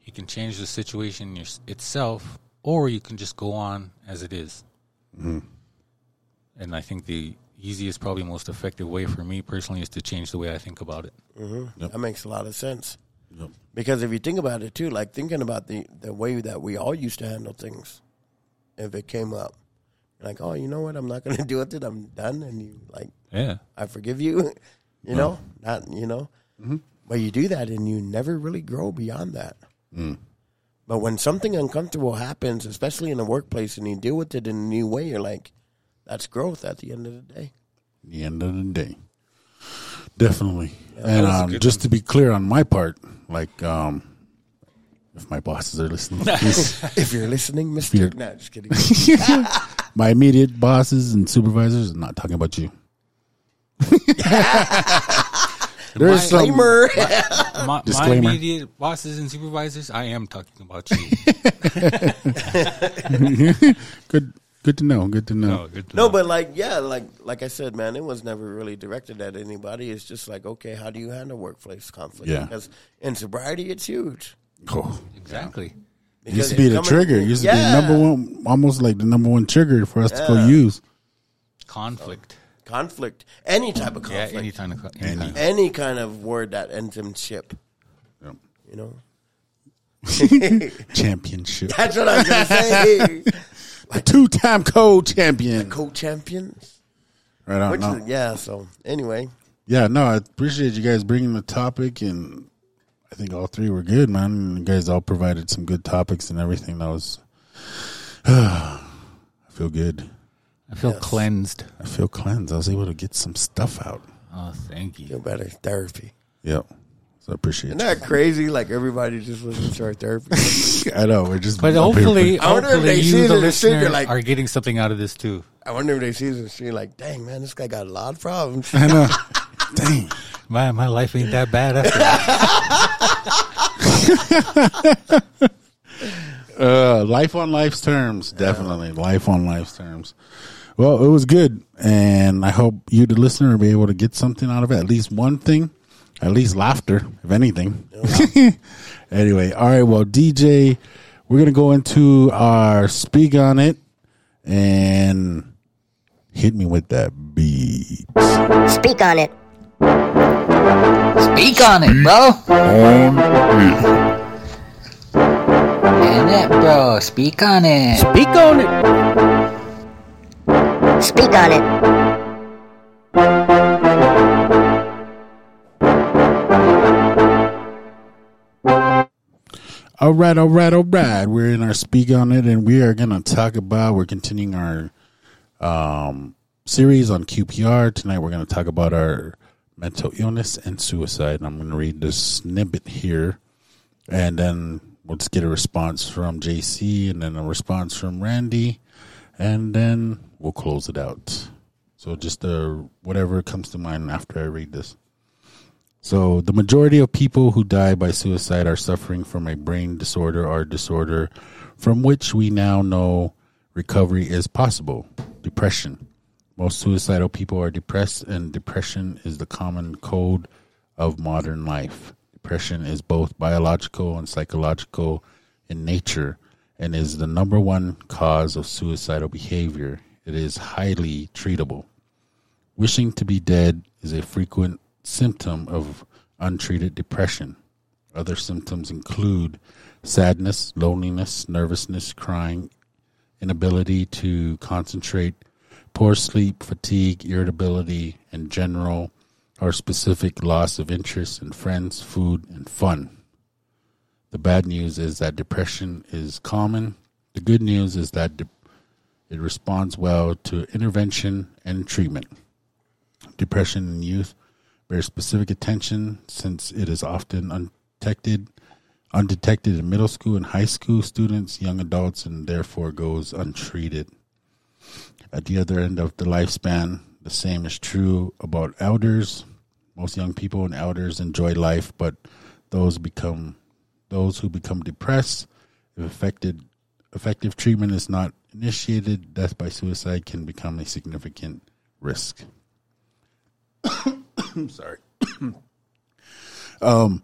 You can change the situation your, itself, or you can just go on as it is. Mm-hmm. And I think the easiest, probably most effective way for me personally is to change the way I think about it. Mm-hmm. Yep. That makes a lot of sense. Yep. Because if you think about it too, like thinking about the, the way that we all used to handle things, if it came up, like, oh, you know what, I'm not going to deal with it. I'm done, and you like, Yeah. I forgive you. you know, not you know, mm-hmm. but you do that, and you never really grow beyond that. Mm. But when something uncomfortable happens, especially in the workplace, and you deal with it in a new way, you're like, that's growth at the end of the day. the end of the day. Definitely. and um, just to be clear on my part, like um, if my bosses are listening, please, If you're listening, Mister, You're- nah, just kidding. my immediate bosses and supervisors, I'm not talking about you. There's some Disclaimer. My, my Disclaimer. immediate bosses and supervisors, I am talking about you. good. Good to know. Good to know. No, good to No, know. but like, yeah, like, like I said, man, it was never really directed at anybody. It's just like, okay, how do you handle workplace conflict? Yeah. Because in sobriety, it's huge. Oh, exactly. it used to be the coming- trigger. It used to be number one, almost like the number one trigger for us to go use. Conflict. conflict, any type of Yeah, conflict, any kind of any. kind. any kind of word that ends in ship. Yep. You know, Championship. that's what I was gonna say. A two-time co-champion. Co-champions, Right on. which no. is, yeah. So anyway, Yeah, no, I appreciate you guys bringing the topic, and I think all three were good, man. You guys all provided some good topics and everything. That was, I feel good. I feel cleansed. I feel cleansed. I was able to get some stuff out. Oh, thank you. feel better therapy. Yep. So I appreciate Isn't that crazy? Like everybody just listens to our therapy. I know we're just, But hopefully, I wonder if hopefully they see you, it the in the street, listener, they're like- are getting something out of this too. I wonder if they see this and see like, dang man, this guy got a lot of problems. I know. Dang. My my life ain't that bad after that. Uh, life on life's terms, definitely life on life's terms. Well, it was good, and I hope you, the listener, will be able to get something out of it. At least one thing, at least laughter, if anything. anyway, all right. Well, DJ, we're gonna go into our speak on it, and hit me with that beat. Speak on it. Speak on it, bro. In it, bro. Speak on it. Speak on it. Speak on it. All right, all right, all right. We're in our speak on it, and we are going to talk about. We're continuing our um, series on QPR tonight. We're going to talk about our mental illness and suicide. And I'm going to read this snippet here, and then we'll just get a response from JC, and then a response from Randy, and then we'll close it out. So just uh, whatever comes to mind after I read this. So, the majority of people who die by suicide are suffering from a brain disorder or disorder from which we now know recovery is possible depression. Most suicidal people are depressed, and depression is the common code of modern life. Depression is both biological and psychological in nature and is the number one cause of suicidal behavior. It is highly treatable. Wishing to be dead is a frequent symptom of untreated depression. Other symptoms include sadness, loneliness, nervousness, crying, inability to concentrate, poor sleep, fatigue, irritability, and general or specific loss of interest in friends, food, and fun. The bad news is that depression is common. The good news is that de- it responds well to intervention and treatment. Depression in youth bears specific attention since it is often undetected, undetected in middle school and high school students, young adults, and therefore goes untreated. At the other end of the lifespan, the same is true about elders. Most young people and elders enjoy life, but those become those who become depressed, if affected, effective treatment is not initiated, death by suicide can become a significant risk. I'm sorry. um,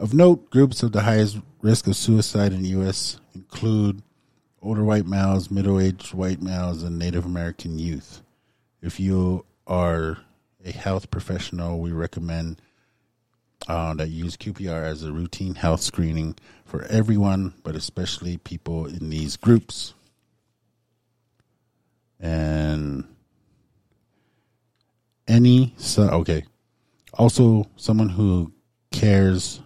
of note, groups of the highest risk of suicide in the U.S. include older white males, middle aged white males, and Native American youth. If you are a health professional, we recommend uh, that you use QPR as a routine health screening for everyone, but especially people in these groups. And any so okay also someone who cares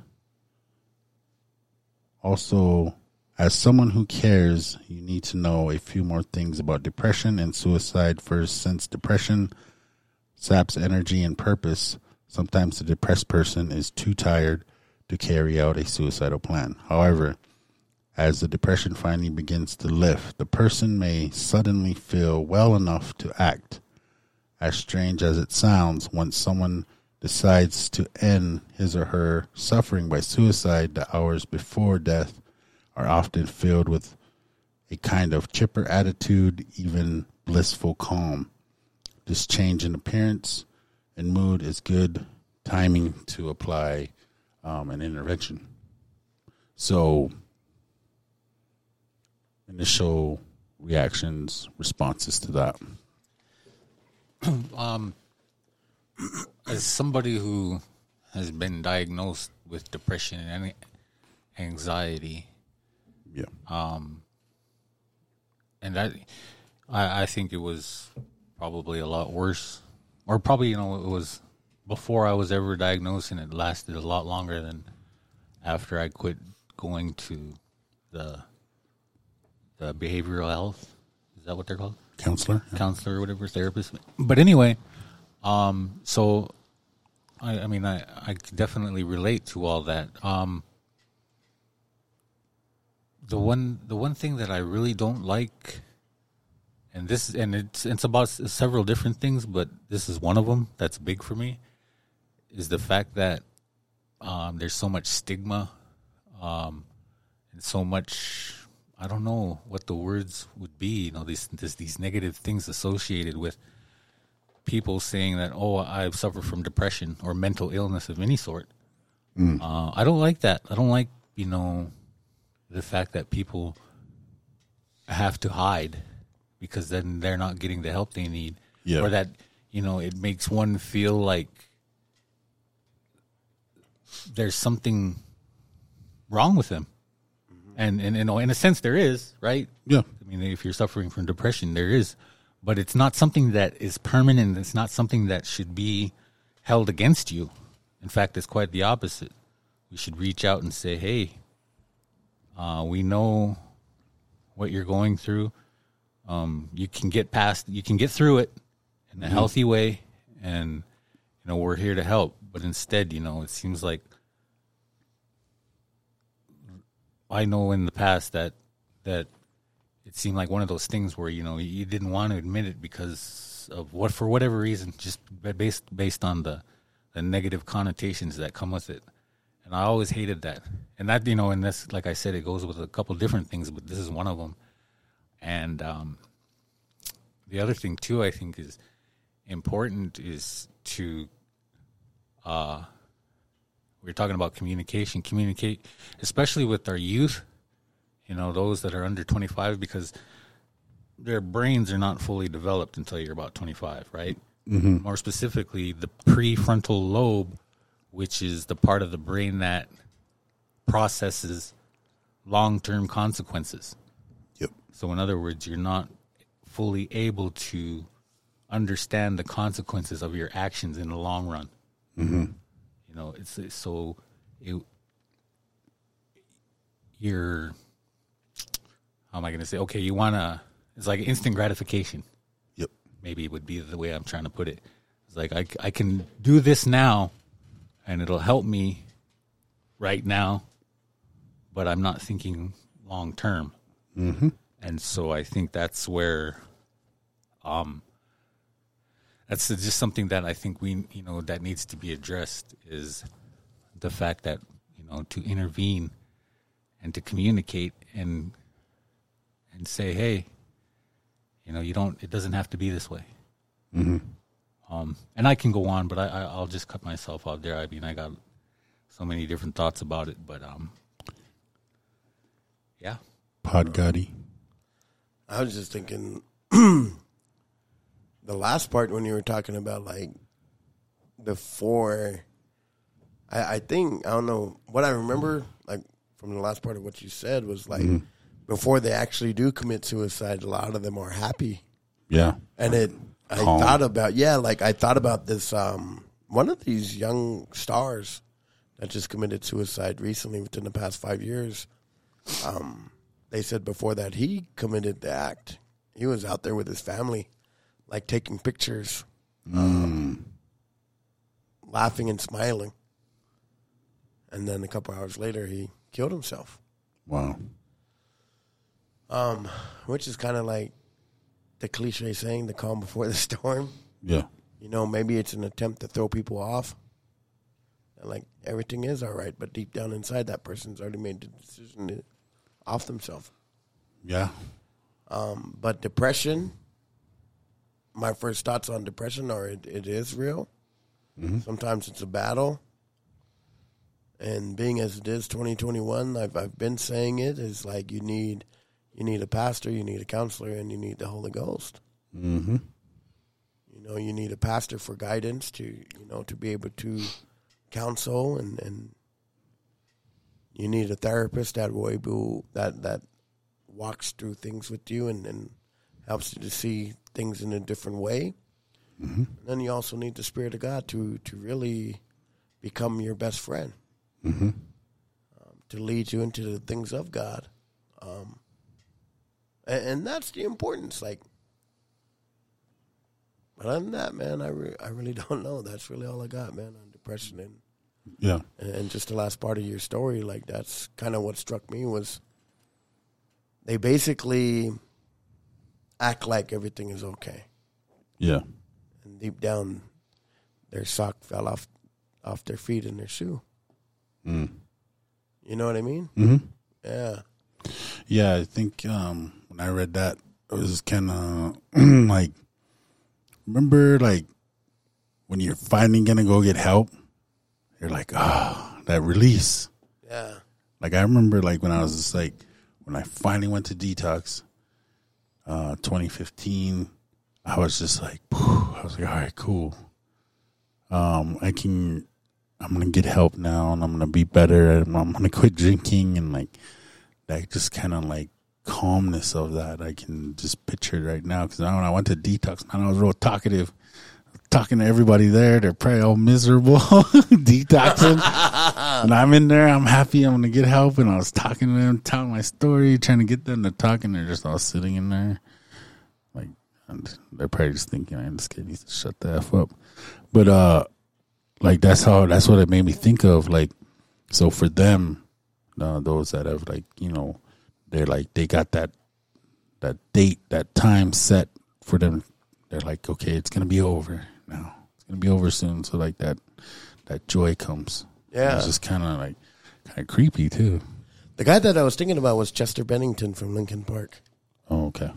also as someone who cares you need to know a few more things about depression and suicide first since depression saps energy and purpose, sometimes the depressed person is too tired to carry out a suicidal plan. However, as the depression finally begins to lift, the person may suddenly feel well enough to act. As strange as it sounds, once someone decides to end his or her suffering by suicide, the hours before death are often filled with a kind of chipper attitude, even blissful calm. This change in appearance and mood is good timing to apply um, an intervention. So, initial reactions, responses to that. As somebody who has been diagnosed with depression and anxiety, Yeah. Um, and I, I, I think it was probably a lot worse, or probably you know it was before I was ever diagnosed, and it lasted a lot longer than after I quit going to the the behavioral health. Is that what they're called? Counselor? counselor or whatever therapist. But anyway, um, so I, I mean, I, I definitely relate to all that. Um, the one, the one thing that I really don't like, and this, and it's it's about several different things, but this is one of them that's big for me, is the fact that um, there's so much stigma, um, and so much I don't know what the words would be. You know, these this, these negative things associated with people saying that, oh, I suffer from depression or mental illness of any sort. Uh, I don't like that. I don't like you know the fact that people have to hide because then they're not getting the help they need, Yeah. or that you know it makes one feel like there's something wrong with them. And, and, you know, in a sense, there is, right? Yeah. I mean, if you're suffering from depression, there is, but it's not something that is permanent. It's not something that should be held against you. In fact, it's quite the opposite. We should reach out and say, "Hey, uh, we know what you're going through. Um, you can get past. You can get through it in a healthy way, and you know we're here to help." But instead, you know, it seems like I know in the past that that it seemed like one of those things where you know you didn't want to admit it because of what for whatever reason, just based based on the the negative connotations that come with it. And I always hated that. And that you know, and that's like I said, it goes with a couple different things, but this is one of them. And um, the other thing too, I think is important is to uh, we're talking about communication, communicate, especially with our youth, you know, those that are under 25, because their brains are not fully developed until you're about 25, right? Mm-hmm. More specifically, the prefrontal lobe, which is the part of the brain that processes long term consequences. Yep. So, in other words, you're not fully able to understand the consequences of your actions in the long run. You know, it's, it's so it, you're how am I going to say? Okay, you want to. It's like instant gratification. Yep. Maybe it would be the way I'm trying to put it. It's like I I can do this now, and it'll help me right now, but I'm not thinking long term. Mm-hmm. And so I think that's where, um, that's just something that I think we you know that needs to be addressed is the fact that you know to intervene and to communicate and and say hey you know you don't it doesn't have to be this way. Um and i can go on but I, I i'll just cut myself off there. I mean i got so many different thoughts about it but um yeah. Pod Gotti. I was just thinking the last part when you were talking about like before I, I think I don't know what I remember like from the last part of what you said was like before they actually do commit suicide, a lot of them are happy. Yeah. And it I Calm. thought about yeah, like I thought about this um one of these young stars that just committed suicide recently within the past five years. Um they said before that he committed the act. He was out there with his family, like taking pictures um, laughing and smiling. And then a couple hours later, he killed himself, Wow. Um, which is kind of like the cliche saying, the calm before the storm. Yeah. You know, maybe it's an attempt to throw people off. And like everything is all right, but deep down inside, that person's already made the decision to off themselves. Yeah. Um, but depression, my first thoughts on depression are it, it is real. Sometimes it's a battle. And being as it is 2021, I've, I've been saying it is like you need you need a pastor, you need a counselor, and you need the Holy Ghost. Mm-hmm. You know, you need a pastor for guidance to you know to be able to counsel and and you need a therapist that will able that that walks through things with you and, and helps you to see things in a different way. And then you also need the Spirit of God to to really become your best friend, Mm-hmm. um, to lead you into the things of God. Um, and, that's the importance. Like, but other than that, man, I re- I really don't know. That's really all I got, man, on depression and Yeah. and, and just the last part of your story, like that's kind of what struck me was they basically act like everything is okay, Yeah. and deep down, their sock fell off off their feet in their shoe. Mm. You know what I mean? Mm-hmm. Yeah. Yeah, I think um, when I read that, it was kind of like, remember, like when you're finally gonna go get help, you're like, ah, that release. Yeah. Like I remember, like when I was just like, when I finally went to detox, uh, 2015, I was just like, I was like, all right, cool. Um, I can, I'm gonna get help now, and I'm gonna be better, and I'm gonna quit drinking, and like that, just kind of like calmness of that, I can just picture it right now. Because when I went to detox, man, I was real talkative. Talking to everybody there, they're probably all miserable, detoxing. and I'm in there, I'm happy, I'm gonna get help. And I was talking to them, telling my story, trying to get them to talk, and they're just all sitting in there. Like, and they're probably just thinking, I'm just kidding, to shut the F up. But, uh, like, that's how, that's what it made me think of. Like, so for them, uh, those that have, like, you know, they're like, they got that, that date, that time set for them. They're like, okay, it's gonna be over now. It's gonna be over soon. So like that, that joy comes. Yeah. It's just kind of like kind of creepy too. The guy that I was thinking about was Chester Bennington from Linkin Park. Oh, okay.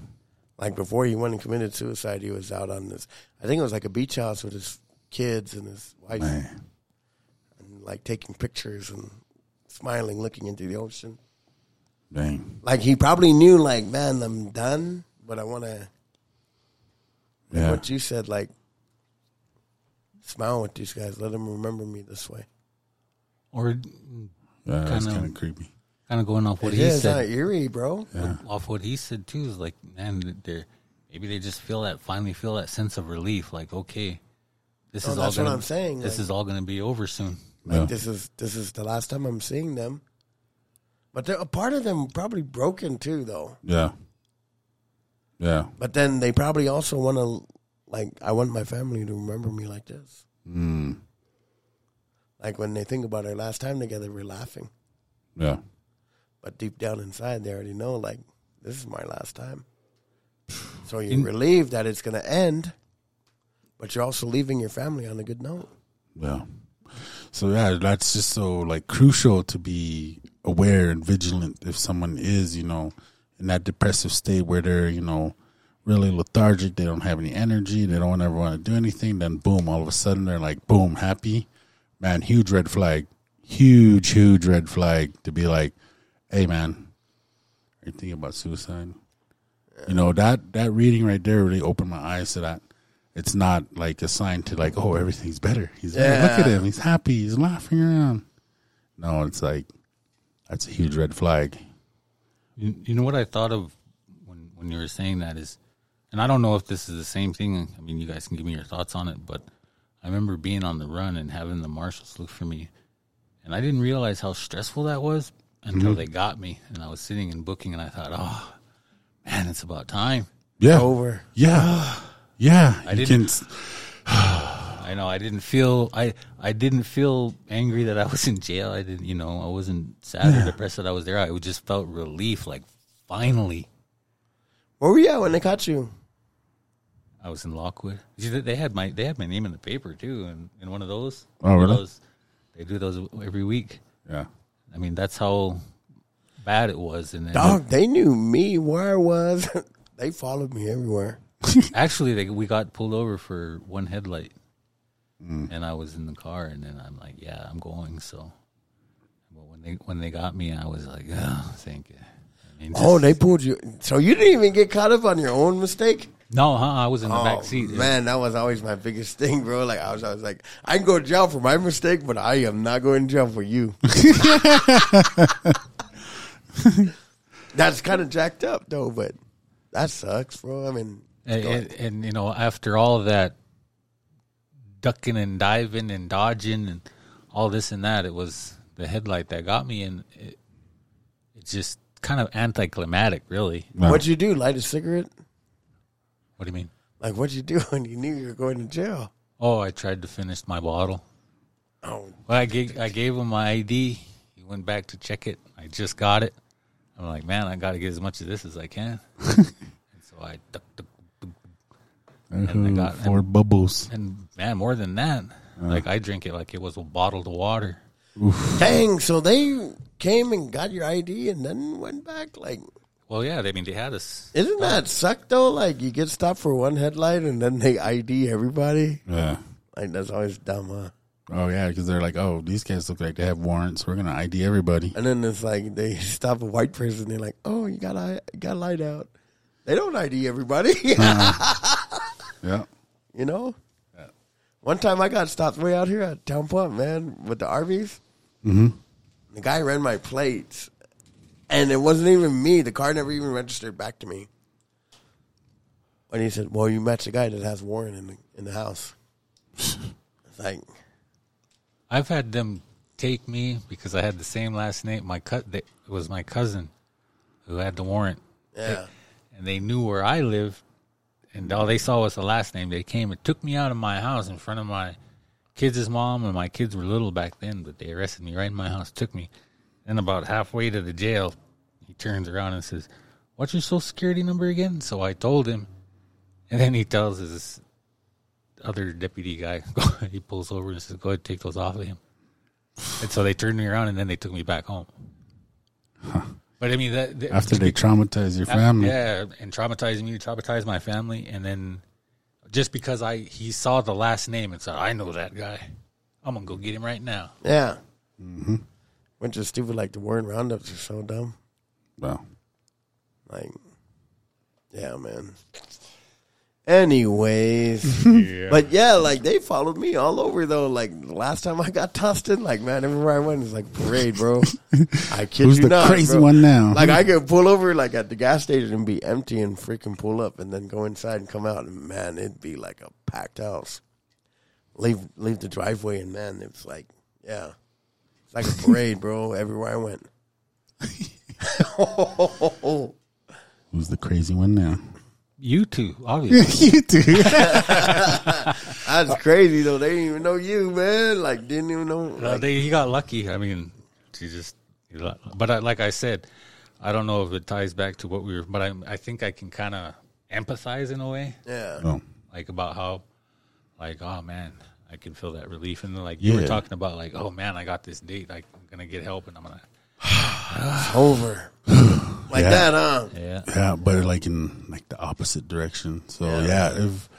Like before he went and committed suicide, he was out on this. I think it was like a beach house with his kids and his wife, Man. and like taking pictures and smiling, looking into the ocean. Dang. Like he probably knew, like, man, I'm done, but I want to. Yeah. What you said, like, smile with these guys. Let them remember me this way. Or Yeah, that's Kinda- creepy. kind of going off what It he is said. not eerie, bro. Yeah. off what he said too is like, man, they're maybe they just feel that finally feel that sense of relief. Like, okay, this Oh, is all that's what gonna. I'm saying, This like- is all going to be over soon. Like Yeah. this is this is the last time I'm seeing them. But they're, a part of them probably broken too, though. Yeah. Yeah. But then they probably also want to, like, I want my family to remember me like this. Mm. Like when they think about our last time together, we're laughing. Yeah. But deep down inside, they already know, like, this is my last time. So you're In- relieved that it's going to end, but you're also leaving your family on a good note. Yeah. So yeah, that's just so like crucial to be aware and vigilant if someone is, you know, in that depressive state where they're, you know, really lethargic, they don't have any energy, they don't ever want to do anything, then boom, all of a sudden they're like boom, happy. Man, huge red flag. Huge, huge red flag to be like, hey man, are you thinking about suicide? You know, that that reading right there really opened my eyes to that. It's not like a sign to like, oh, everything's better. He's better. look at him, he's happy, he's laughing around. No, it's like that's a huge red flag. You, you know what I thought of when when you were saying that is, and I don't know if this is the same thing. I mean, you guys can give me your thoughts on it, but I remember being on the run and having the marshals look for me, and I didn't realize how stressful that was until mm-hmm. they got me, and I was sitting and booking, and I thought, oh man, it's about time. Yeah, Over. yeah, yeah. I you didn't- can, I know. I didn't feel. I I didn't feel angry that I was in jail. I didn't. You know, I wasn't sad or depressed that I was there. I just felt relief. Like finally, Where were you at when they caught you? I was in Lockwood. See, They had my they had my name in the paper too, and in one of those. Oh, One of really? Those, they do those every week. Yeah. I mean, that's how bad it was. And then Dog, they knew me where I was. they followed me everywhere. actually, they, we got pulled over for one headlight, Mm. and I was in the car, and then I'm like, "Yeah, I'm going." So, but when they when they got me, I was like, "Oh, thank you." I mean, Oh, they pulled you. So you didn't even get caught up on your own mistake? no, huh? I was in the Oh, back seat. man, that was always my biggest thing, bro. Like I was, I was like, I can go to jail for my mistake, but I am not going to jail for you. That's kind of jacked up, though. But that sucks, bro. I mean, And, and, and you know, after all of that ducking and diving and dodging and all this and that, it was the headlight that got me, and it, it's just kind of anticlimactic, really. No. what'd you do? Light a cigarette? What do you mean? Like what'd you do when you knew you were going to jail? Oh, I tried to finish my bottle. Oh, Well, I gave I gave him my ID. He went back to check it. I just got it. I'm like, man, I got to get as much of this as I can. and so I duck, duck, duck, And I mm-hmm. got- four bubbles. and man, more than that, uh. like I drink it like it was a bottled water. dang! So they came and got your ID and then went back. Like, Well, yeah, I mean they had us. isn't that suck though? Like you get stopped for one headlight and then they ID everybody. Yeah. Like that's always dumb, huh? Oh yeah, because they're like, oh, these guys look like they have warrants. We're gonna ID everybody. And then it's like they stop a white person. They're like, "Oh, you got eye- got light out." They don't ID everybody, uh-huh. Yeah. you know. Yeah. One time I got stopped way out here at Town Pump, man, with the RVs. Mm-hmm. The guy ran my plates, and it wasn't even me. The car never even registered back to me. And he said, "Well, you match the guy that has Warren in the in the house." it's like, I've had them take me because I had the same last name. My cut it was my cousin who had the warrant, yeah, and they knew where I lived, and all they saw was the last name. They came and took me out of my house in front of my kids' mom, and my kids were little back then, but they arrested me right in my house, took me. Then about halfway to the jail, he turns around and says, "What's your social security number again?" So I told him, and then he tells his other deputy guy, he pulls over and says, "Go ahead, take those off of him." And so they turned me around, and then they took me back home. But I mean, that, that- After they traumatize your family. yeah, and traumatized me, traumatize my family, and then just because I he saw the last name and said, "I know that guy," I'm gonna go get him right now. yeah. Mm-hmm. Which is stupid. Like the Warren roundups are so dumb. Well, Like, yeah, man. Anyways, but yeah, like they followed me all over though. Like last time I got tossed in, like man, everywhere I went is like parade, bro. I kid Who's you the not, crazy bro. one now? Like I could pull over like at the gas station and be empty and freaking pull up and then go inside and come out and man, it'd be like a packed house. Leave leave the driveway and man, it's like yeah, it's like a parade, bro. Everywhere I went. who's the crazy one now? You too, obviously. you do. That's crazy though. They didn't even know you, man. Like didn't even know. Uh, Like, they, he got lucky. I mean, she just. But I, like I said, I don't know if it ties back to what we were. But I, I think I can kind of empathize in a way, yeah, Oh, like about how, like, oh man, I can feel that relief, and then like you were talking about, like, oh man, I got this date, like, I'm gonna get help, and I'm gonna. It's over. like Yeah. that, huh? Yeah. yeah, but like in like the opposite direction. So yeah. if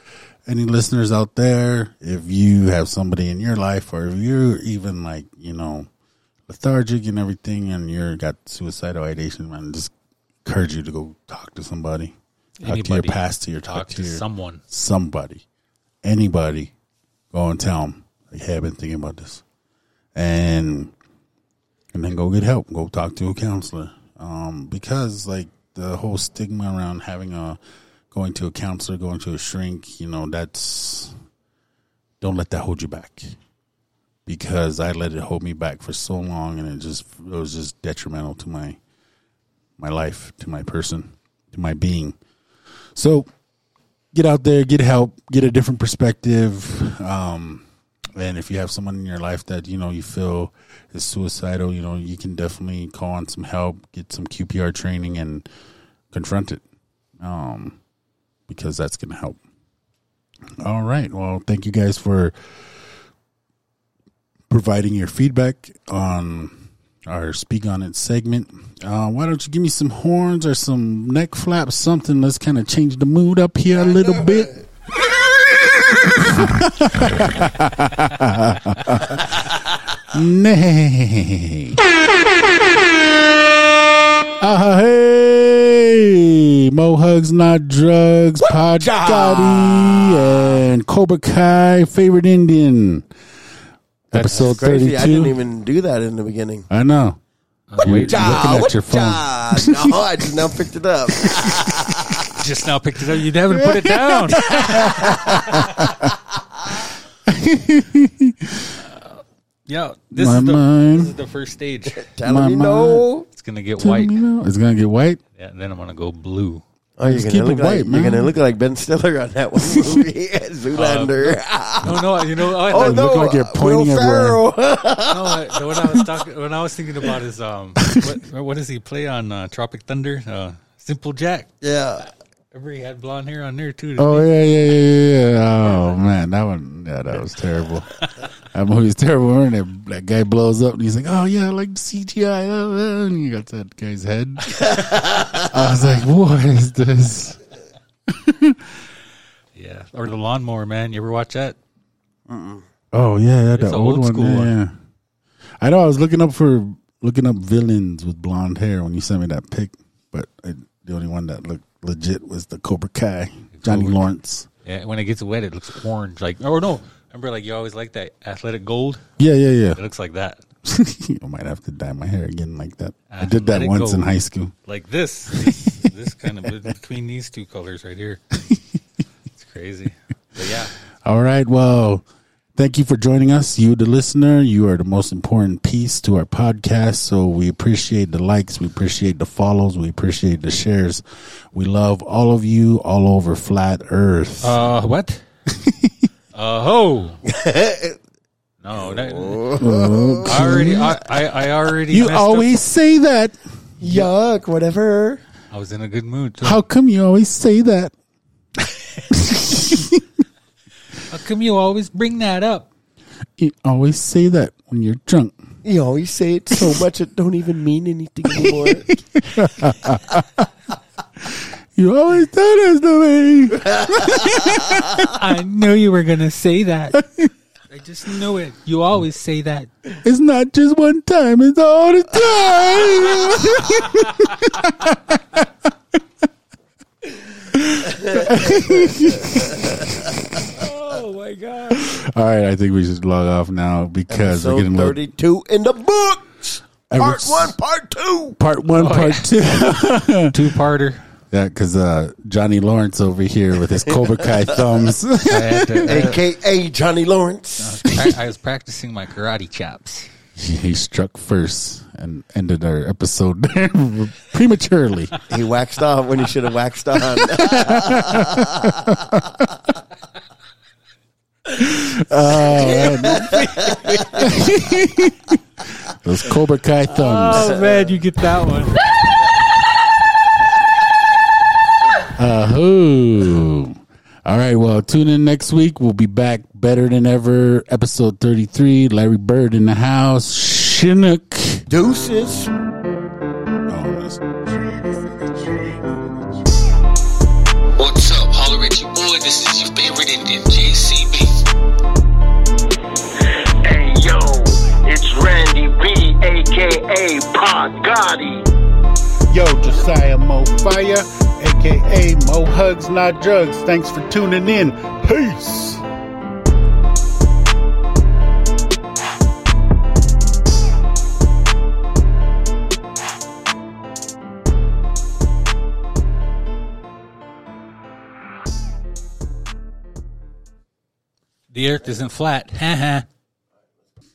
any listeners out there, if you have somebody in your life, or if you're even like you know lethargic and everything, and you're got suicidal ideation, man, just encourage you to go talk to somebody. Talk to your pastor, your Talk talk, to to your someone. somebody, anybody, go and tell them, like, hey, I've been thinking about this. And, and then go get help. Go talk to a counselor. Um, because like the whole stigma around having a, going to a counselor, going to a shrink, you know, that's, don't let that hold you back. Because I let it hold me back for so long and it just, it was just detrimental to my, my life, to my person, to my being. So get out there, get help, get a different perspective. Um, and if you have someone in your life that you know you feel is suicidal, you know you can definitely call on some help, get some QPR training, and confront it. Um, because that's going to help. All right. Well, thank you guys for providing your feedback on our Speak On It segment. Uh, why don't you give me some horns or some neck flaps, something? Let's kind of change the mood up here a little bit. Nay. Ah, hey, Mo Hugs Not Drugs, Pod Gotti, and Cobra Kai, Favorite Indian. Episode Crazy. I didn't even do that in the beginning. I know. Wait, looking at your phone. No, I just now picked it up. Just now picked it up. You haven't put it down. yeah, this My is, the, mind. this is the first stage. Telling My me no. It's gonna get Tell white. me now. It's gonna get white. Yeah, then I'm gonna go blue. Oh, you're Just gonna keep look it like white, you're gonna look like Ben Stiller on that one movie, Zoolander. No, no, you know, I, oh I, no, look like you're uh, pointing Will everywhere. Ferrell. no, I, the one I was talking, when I was thinking about is um, what, what does he play on uh, Tropic Thunder? Uh, Simple Jack. yeah, Remember he had blonde hair on there too. Oh yeah, yeah, yeah, yeah. Oh man, that one. Yeah, that was terrible. that movie was terrible. And that, that guy blows up, and he's like, "Oh yeah, I like CGI." uh," And you got that guy's head. I was like, "What is this?" yeah, or the lawnmower man. You ever watch that? Oh yeah, yeah, the old, old one. yeah, yeah. I know. I was looking up for looking up villains with blonde hair when you sent me that pic, but the only one that looked legit was the Cobra Kai, Johnny Cobra. Lawrence. Yeah, when it gets wet, it looks orange. Like, or no, remember like you always like that athletic gold. Yeah, yeah, yeah. It looks like that. I might have to dye my hair again like that. I did that Athletic once in high school. Like this, this, this kind of between these two colors right here. It's crazy. But yeah, All right. Well, thank you for joining us. You, the listener, you are the most important piece to our podcast. So we appreciate the likes. We appreciate the follows. We appreciate the shares. We love all of you all over flat earth. Uh, what? uh, ho. No, that, I already, I, I, I already. you messed up. always say that. yuck, whatever. I was in a good mood. Too. How come you always say that? How come you always bring that up? You always say that when you're drunk. You always say it so much it don't even mean anything anymore. You always do this to me. I knew you were gonna say that. I just knew it. You always say that. It's not just one time, it's all the time. Oh my god. all right, I think we should log off now because we're getting a little thirty-two in the books. Part Ever- one, part two. part one, part two. Two parter. Yeah, because uh, Johnny Lawrence over here with his Cobra Kai thumbs. I, had to, I, AKA Johnny Lawrence. I was practicing my karate chops. he, he struck first and ended our episode prematurely. He waxed off when he should have waxed on. Oh, Those Cobra Kai thumbs. Oh man, you get that one. Ahoo. All right, well, tune in next week. We'll be back better than ever. Episode 33, Larry Bird in the house. Chinook. Deuces. Aka. Yo, Josiah Mo Fire, aka Mo Hugs Not Drugs. Thanks for tuning in. Peace. The earth isn't flat.